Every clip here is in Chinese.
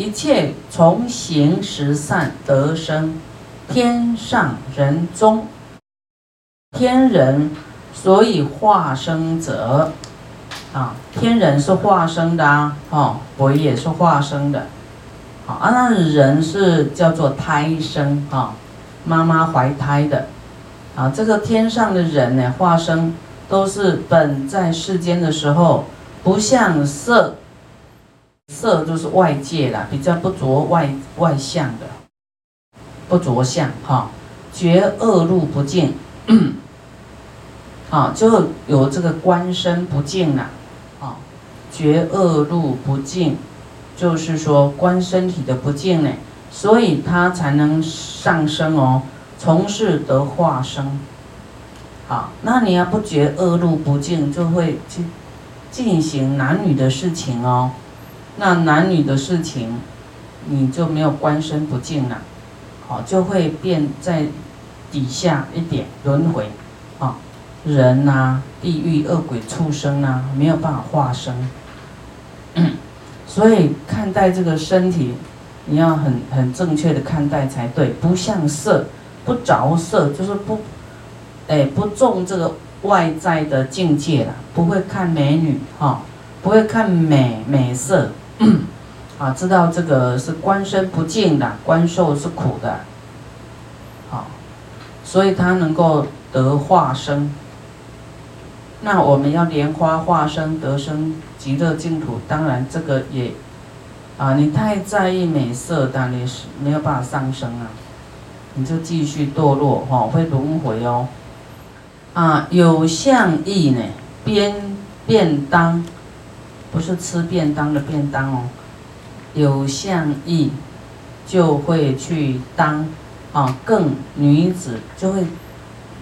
一切从行十善得生天上人中，天人所以化生者，啊，天人是化生的啊，哦，鬼也是化生的，好啊，那人是叫做胎生啊，妈妈怀胎的，啊，这个天上的人呢，化生都是本在世间的时候，不像色。色就是外界啦，比较不着外外相的，不着相哈，觉恶路不净，啊，就有这个观身不净啦，啊，觉恶路不净，就是说观身体的不净呢，所以他才能上升哦，从事得化生，好，那你要不觉恶路不净，就会去进行男女的事情哦。那男女的事情，你就没有观身不净了，好，就会变在底下一点轮回，啊，人呐，地狱恶鬼畜生呐，没有办法化生，所以看待这个身体，你要很很正确的看待才对，不像色，不着色，就是不，哎，不重这个外在的境界了，不会看美女哈，不会看美美色。啊，知道这个是观身不净的，观受是苦的，好，所以他能够得化生。那我们要莲花化生得生极乐净土，当然这个也，啊，你太在意美色，当然是没有办法上升啊，你就继续堕落哈，会轮回哦。啊，有相意呢，边便当。不是吃便当的便当哦，有相意就会去当啊，更女子就会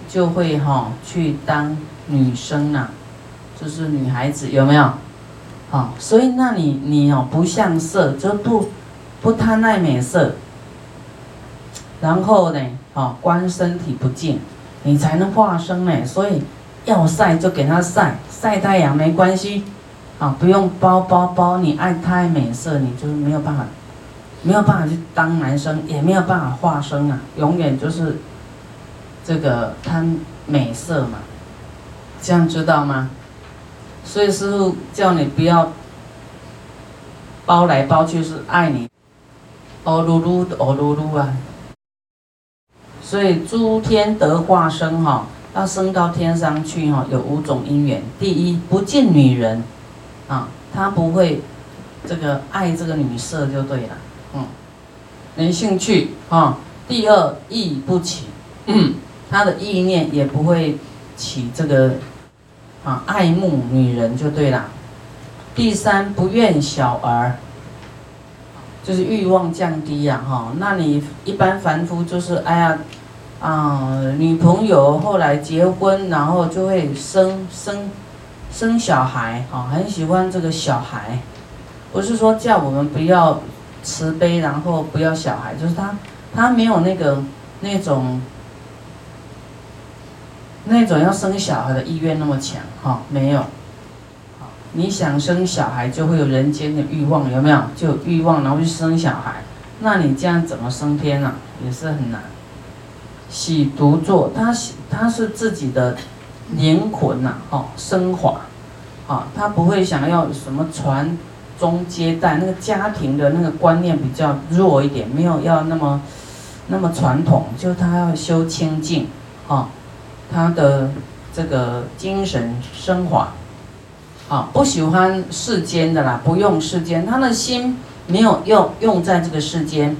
就会哈去当女生呐，就是女孩子有没有？好，所以那你你哦不像色，就不不贪爱美色，然后呢，哦观身体不净，你才能化生呢。所以要晒就给他晒，晒太阳没关系。啊，不用包包包，你爱太美色，你就没有办法，没有办法去当男生，也没有办法化身啊，永远就是这个贪美色嘛，这样知道吗？所以师傅叫你不要包来包去，是爱你，哦噜噜的哦噜噜啊。所以诸天得化身哈，要升到天上去哈，有五种因缘。第一，不见女人。啊，他不会这个爱这个女色就对了，嗯，没兴趣啊。第二意不起，嗯，他的意念也不会起这个啊爱慕女人就对了。第三不愿小儿，就是欲望降低呀，哈。那你一般凡夫就是哎呀啊女朋友后来结婚，然后就会生生。生小孩啊，很喜欢这个小孩，不是说叫我们不要慈悲，然后不要小孩，就是他他没有那个那种那种要生小孩的意愿那么强哈，没有。你想生小孩就会有人间的欲望，有没有？就有欲望然后去生小孩，那你这样怎么升天啊？也是很难。喜独坐，他喜他是自己的。灵魂呐，哦，升华，啊，他不会想要什么传宗接代，那个家庭的那个观念比较弱一点，没有要那么那么传统，就他要修清净，啊，他的这个精神升华，啊，不喜欢世间的啦，不用世间，他的心没有用用在这个世间，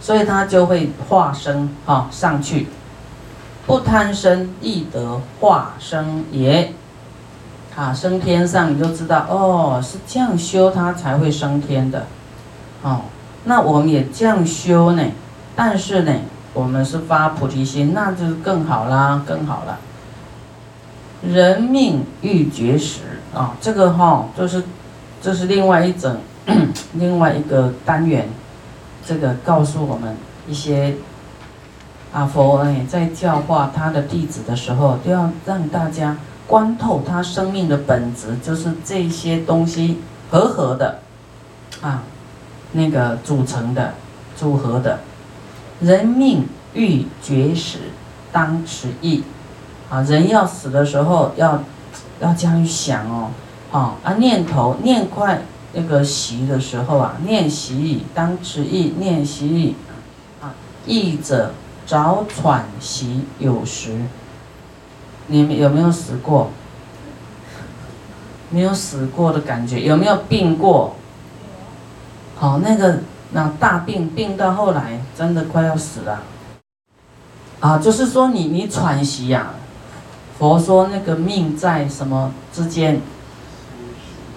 所以他就会化身啊上去。不贪生亦得化生也，啊，升天上你就知道哦，是这样修他才会升天的，哦，那我们也这样修呢，但是呢，我们是发菩提心，那就是更好啦，更好了。人命欲绝时啊，这个哈就是，这是另外一种 另外一个单元，这个告诉我们一些。阿佛哎，在教化他的弟子的时候，都要让大家观透他生命的本质，就是这些东西和合的，啊，那个组成的、组合的。人命欲绝时，当持意。啊，人要死的时候，要要这样想哦。啊啊，念头念快那个习的时候啊，念息当持意，念息啊，意者早喘息有时。你们有没有死过？没有死过的感觉，有没有病过？好，那个那大病病到后来，真的快要死了。啊，就是说你你喘息呀，佛说那个命在什么之间？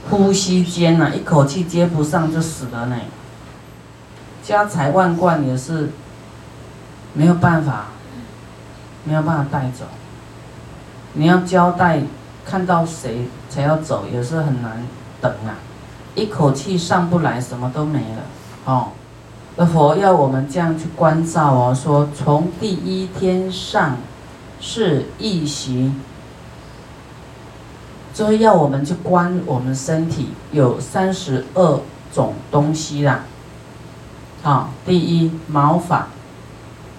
呼吸间呐，一口气接不上就死了呢。家财万贯也是没有办法，没有办法带走。你要交代，看到谁才要走，也是很难等啊。一口气上不来，什么都没了。哦，那佛要我们这样去关照哦，说从第一天上是一习，就是要我们去观我们身体有三十二种东西啦。好，第一毛发，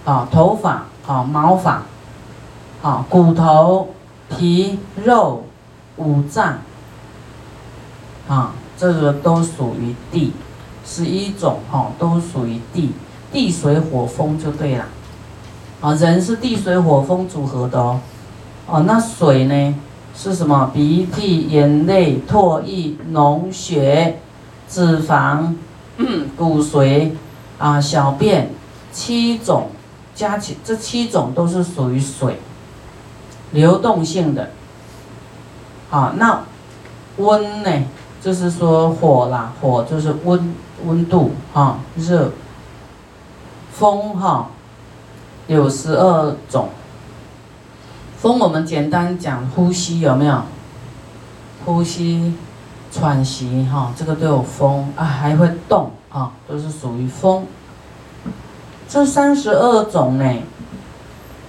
啊头发，啊毛发，啊骨头。皮肉五脏，啊，这个都属于地，十一种哈，都属于地，地水火风就对了，啊，人是地水火风组合的哦，哦，那水呢是什么？鼻涕、眼泪、唾液、脓血、脂肪、骨髓，啊，小便，七种加起，这七种都是属于水。流动性的，啊，那温呢？就是说火啦，火就是温温度哈，热。风哈，有十二种。风我们简单讲呼吸有没有？呼吸、喘息哈，这个都有风啊，还会动啊，都是属于风。这三十二种呢？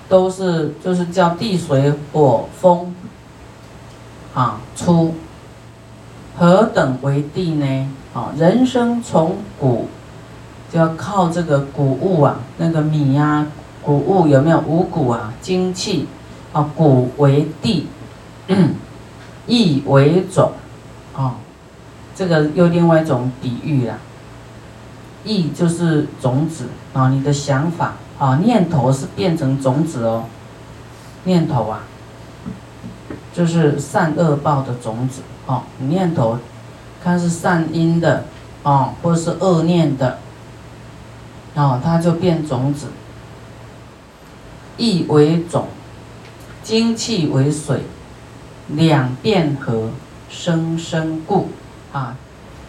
都是就是叫地水火风，啊，出何等为地呢？啊，人生从古就要靠这个谷物啊，那个米呀，谷物有没有五谷啊？精气啊，谷为地，义为种，啊，这个又另外一种比喻啦。意就是种子啊，你的想法。啊，念头是变成种子哦，念头啊，就是善恶报的种子哦。念头，看是善因的哦，或是恶念的，哦，它就变种子。意为种，精气为水，两变合，生生故啊。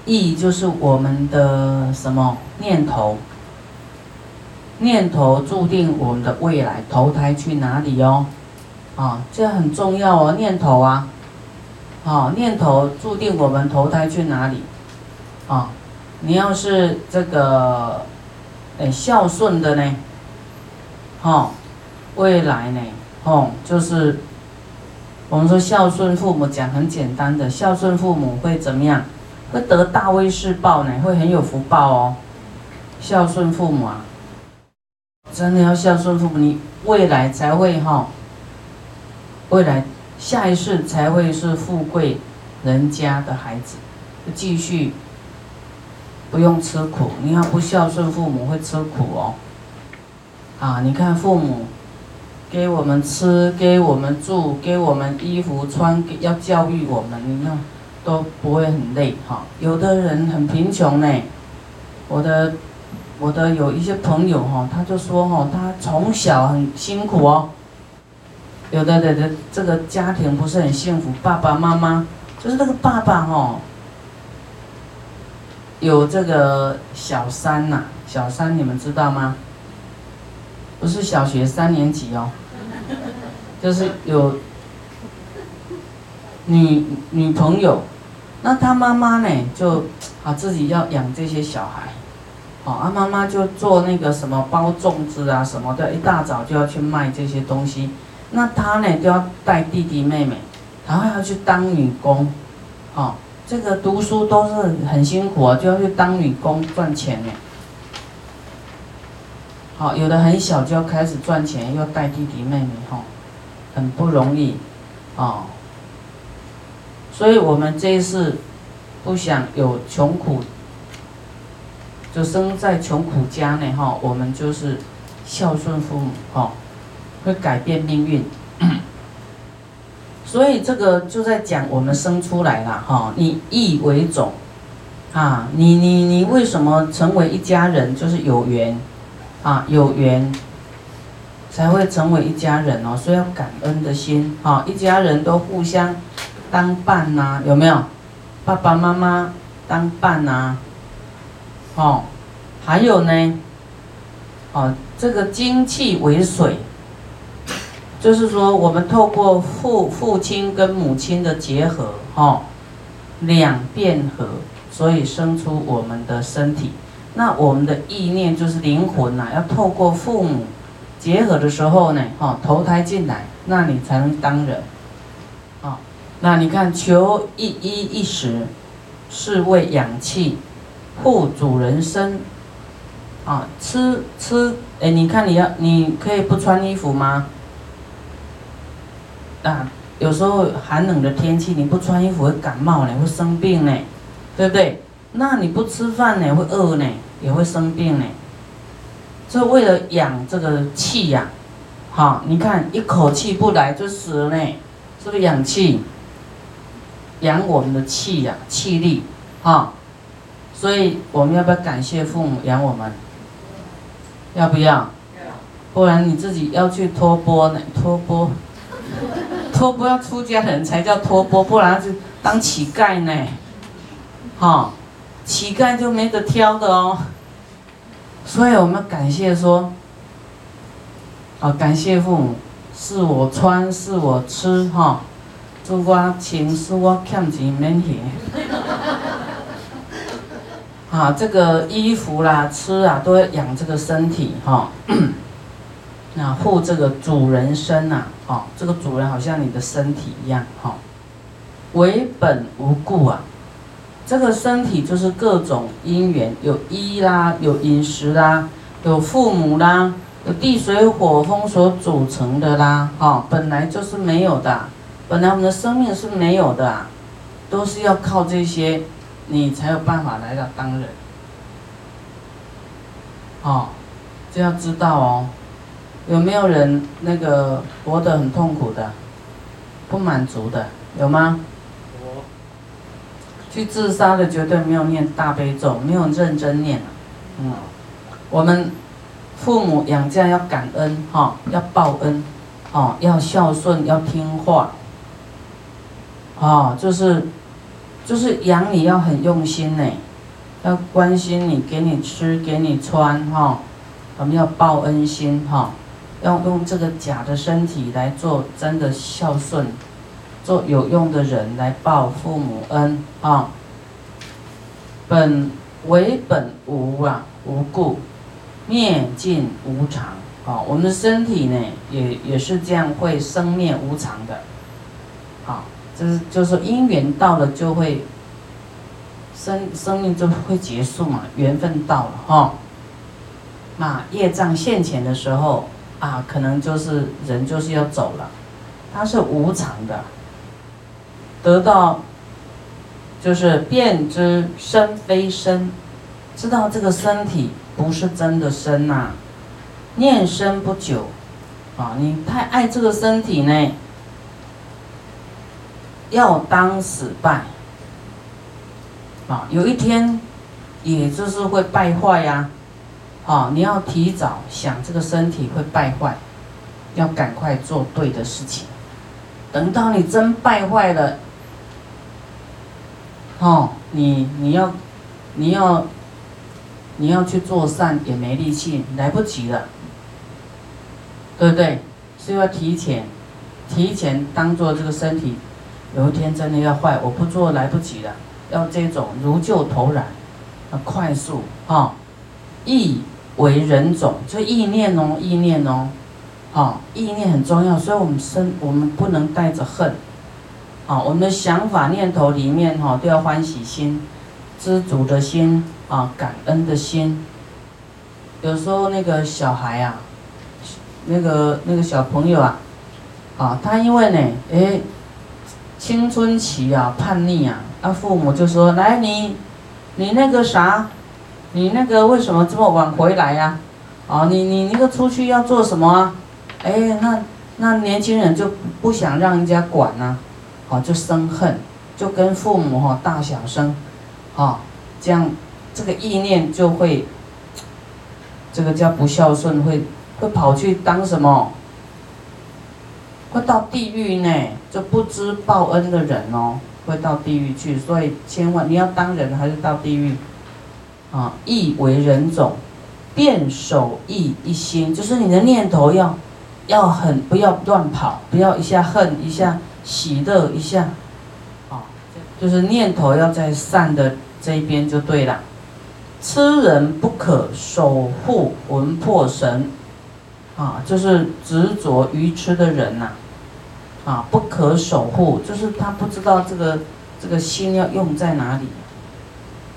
意就是我们的什么？念头？念头注定我们的未来投胎去哪里哦，啊，这很重要哦，念头啊，啊，念头注定我们投胎去哪里，啊，你要是这个，哎，孝顺的呢，哈，未来呢，哦，就是我们说孝顺父母，讲很简单的，孝顺父母会怎么样？会得大威势报呢，会很有福报哦，孝顺父母啊。真的要孝顺父母，你未来才会哈，未来下一世才会是富贵人家的孩子，继续不用吃苦。你要不孝顺父母会吃苦哦。啊，你看父母给我们吃，给我们住，给我们衣服穿，要教育我们，你看都不会很累哈。有的人很贫穷呢，我的。我的有一些朋友哈，他就说哈，他从小很辛苦哦。有的的的这个家庭不是很幸福，爸爸妈妈就是那个爸爸哈，有这个小三呐，小三你们知道吗？不是小学三年级哦，就是有女女朋友，那他妈妈呢就啊自己要养这些小孩。哦，啊，妈妈就做那个什么包粽子啊什么的，一大早就要去卖这些东西。那他呢，就要带弟弟妹妹，然后要去当女工，哦，这个读书都是很辛苦啊，就要去当女工赚钱呢。好，有的很小就要开始赚钱，要带弟弟妹妹哈，很不容易，哦。所以我们这一次不想有穷苦，就生在穷苦家呢哈，我们就是孝顺父母哈，会改变命运。所以这个就在讲我们生出来了哈，你义为种，啊，你你你为什么成为一家人？就是有缘，啊，有缘才会成为一家人哦。所以要感恩的心，哈，一家人都互相当伴呐，有没有？爸爸妈妈当伴呐，哦，还有呢，哦，这个精气为水。就是说，我们透过父父亲跟母亲的结合，哦，两变合，所以生出我们的身体。那我们的意念就是灵魂呐，要透过父母结合的时候呢，哈，投胎进来，那你才能当人。那你看，求一衣一食，是为养气，护主人身。啊，吃吃，哎，你看你要，你可以不穿衣服吗？啊，有时候寒冷的天气，你不穿衣服会感冒呢，会生病呢，对不对？那你不吃饭呢，会饿呢，也会生病呢。这为了养这个气呀，好，你看一口气不来就死了呢，是不是养气？养我们的气呀，气力，哈。所以我们要不要感谢父母养我们？要不要？不然你自己要去托钵呢，托钵。托钵要出家人才叫托钵，不然是当乞丐呢。哈，乞丐就没得挑的哦。所以我们感谢说，啊，感谢父母，是我穿，是我吃，哈，是我请，是我欠钱免还。啊，这个衣服啦、吃啊，都要养这个身体，哈。那 护这个主人身呐，哦，这个主人好像你的身体一样，哈，为本无故啊，这个身体就是各种因缘，有衣啦，有饮食啦，有父母啦，有地水火风所组成的啦，哈，本来就是没有的，本来我们的生命是没有的，都是要靠这些，你才有办法来到当人，哦，这要知道哦。有没有人那个活得很痛苦的，不满足的，有吗？我去自杀的绝对没有念大悲咒，没有认真念嗯，我们父母养家要感恩哈，要报恩，哦，要孝顺，要听话，哦，就是就是养你要很用心呢，要关心你，给你吃，给你穿哈，我们要报恩心哈。要用这个假的身体来做真的孝顺，做有用的人来报父母恩啊。本为本无啊无故，灭尽无常啊。我们的身体呢，也也是这样会生灭无常的。好，就是就是因缘到了就会生生命就会结束嘛，缘分到了哈。那业障现前的时候。啊，可能就是人就是要走了，它是无常的。得到就是辨知身非身，知道这个身体不是真的身呐。念身不久，啊，你太爱这个身体呢，要当死败。啊，有一天，也就是会败坏呀。啊，你要提早想这个身体会败坏，要赶快做对的事情。等到你真败坏了，哦，你你要你要你要去做善也没力气，来不及了，对不对？是要提前，提前当做这个身体有一天真的要坏，我不做来不及了，要这种如旧头燃，要快速啊，意。为人种，就意念哦，意念哦，啊，意念很重要，所以我们生我们不能带着恨，啊，我们的想法念头里面哈都要欢喜心、知足的心啊、感恩的心。有时候那个小孩啊，那个那个小朋友啊，啊，他因为呢，哎，青春期啊叛逆啊，啊，父母就说来你，你那个啥，你那个为什么这么晚回来呀？啊，你你那个出去要做什么啊？哎，那那年轻人就不想让人家管呐。啊，就生恨，就跟父母哈大小声，啊，这样这个意念就会，这个叫不孝顺，会会跑去当什么？会到地狱呢？就不知报恩的人哦，会到地狱去。所以千万你要当人还是到地狱？啊，义为人种，变守义一心，就是你的念头要要很不要乱跑，不要一下恨一下。喜乐一下，啊，就是念头要在善的这一边就对了。痴人不可守护魂魄神，啊，就是执着愚痴的人呐，啊，啊不可守护，就是他不知道这个这个心要用在哪里。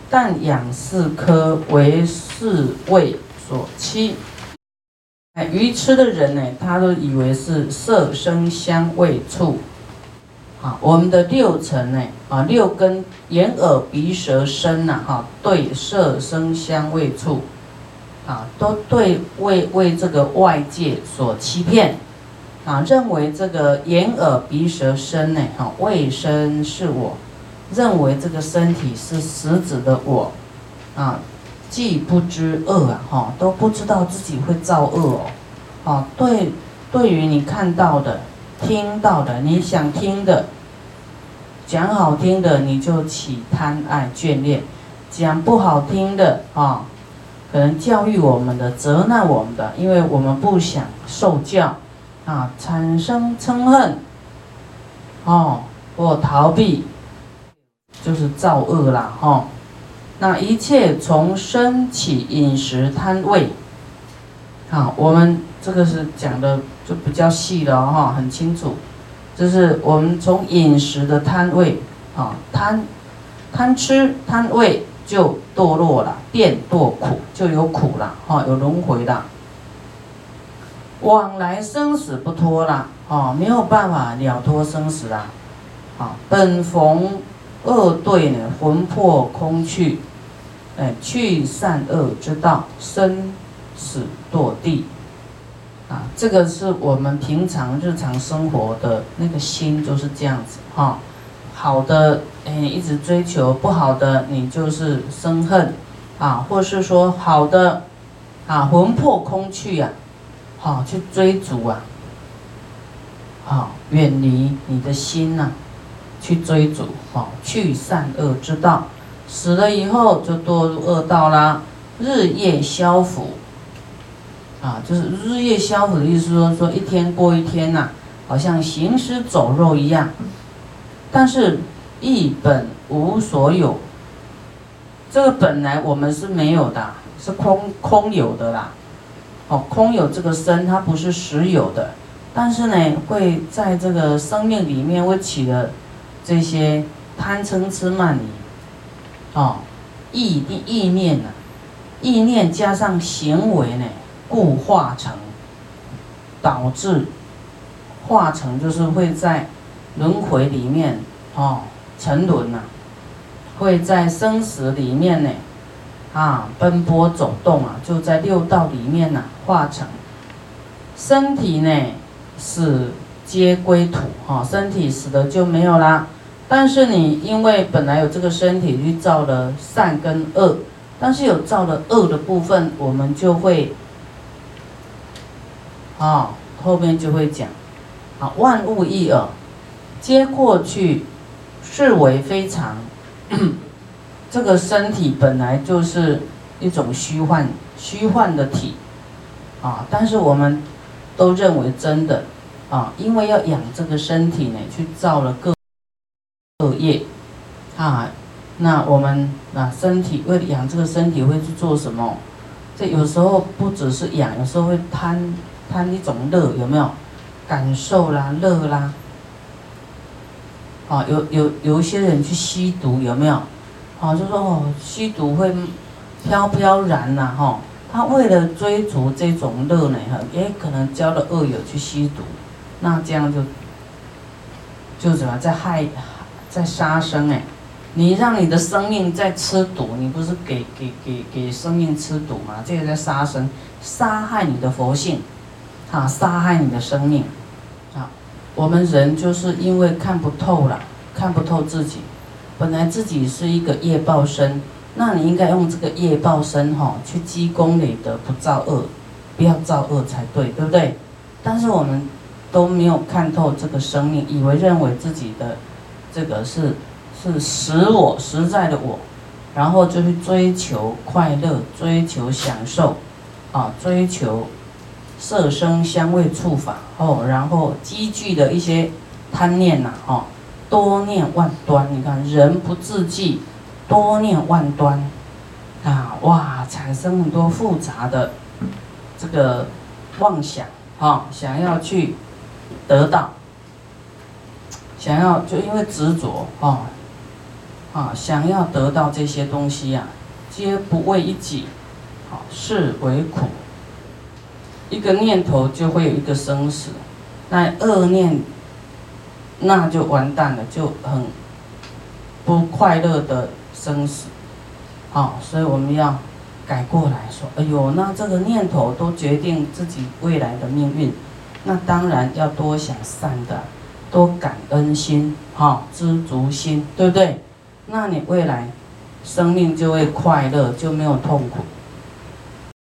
但养四颗为四味所欺，哎，愚痴的人呢，他都以为是色声香味触。啊，我们的六层呢，啊，六根眼耳鼻舌身呐，哈，对色声香味触，啊，都对为为这个外界所欺骗，啊，认为这个眼耳鼻舌身呢，哈，卫生是我，认为这个身体是实质的我，啊，既不知恶啊，哈，都不知道自己会造恶哦，啊，对，对于你看到的。听到的，你想听的，讲好听的，你就起贪爱眷恋；讲不好听的啊，可能教育我们的、责难我们的，因为我们不想受教啊，产生嗔恨哦，或逃避，就是造恶啦哈。那一切从身起饮食贪味，好，我们这个是讲的。就比较细了哈，很清楚，就是我们从饮食的贪味啊，贪贪吃贪味就堕落了，变堕苦就有苦了哈，有轮回了，往来生死不脱了啊，没有办法了脱生死了，啊，本逢恶对呢，魂魄空去，哎，去善恶之道，生死堕地。啊，这个是我们平常日常生活的那个心就是这样子哈，好的，哎，一直追求；不好的，你就是生恨，啊，或是说好的，啊，魂魄空去呀，好去追逐啊，好远离你的心呐，去追逐，好去善恶之道，死了以后就堕入恶道啦，日夜消福。啊，就是日夜消苦的意思，说说一天过一天呐，好像行尸走肉一样。但是一本无所有，这个本来我们是没有的，是空空有的啦。哦，空有这个身，它不是实有的。但是呢，会在这个生命里面会起了这些贪嗔痴慢疑，哦，意意念呐，意念加上行为呢。固化成，导致化成就是会在轮回里面哦沉沦呐，会在生死里面呢啊奔波走动啊，就在六道里面呐化成身体呢死皆归土哈，身体死的就没有啦。但是你因为本来有这个身体去造了善跟恶，但是有造了恶的部分，我们就会。啊，后面就会讲，啊，万物一耳，皆过去，视为非常。这个身体本来就是一种虚幻、虚幻的体，啊，但是我们都认为真的，啊，因为要养这个身体呢，去造了各恶业，啊，那我们啊，身体为了养这个身体会去做什么？这有时候不只是养，有时候会贪。贪一种乐有没有？感受啦，乐啦，啊，有有有一些人去吸毒，有没有？哦，就说哦，吸毒会飘飘然呐，哈。他为了追逐这种乐呢，哈，也可能交了恶友去吸毒，那这样就就怎么在害，在杀生哎？你让你的生命在吃毒，你不是给给给给生命吃毒吗？这个在杀生，杀害你的佛性，啊，杀害你的生命，啊，我们人就是因为看不透了，看不透自己，本来自己是一个业报身。那你应该用这个业报身哈去积功累德，不造恶，不要造恶才对，对不对？但是我们都没有看透这个生命，以为认为自己的这个是是实我实在的我，然后就去追求快乐，追求享受，啊，追求色声香味触法哦，然后积聚的一些贪念呐，哦，多念万端，你看人不自记。多念万端，啊哇，产生很多复杂的这个妄想啊，想要去得到，想要就因为执着啊啊，想要得到这些东西呀，皆不为一己，好是为苦。一个念头就会有一个生死，那恶念那就完蛋了，就很不快乐的。生死，好，所以我们要改过来说，哎呦，那这个念头都决定自己未来的命运，那当然要多想善的，多感恩心，哈，知足心，对不对？那你未来生命就会快乐，就没有痛苦。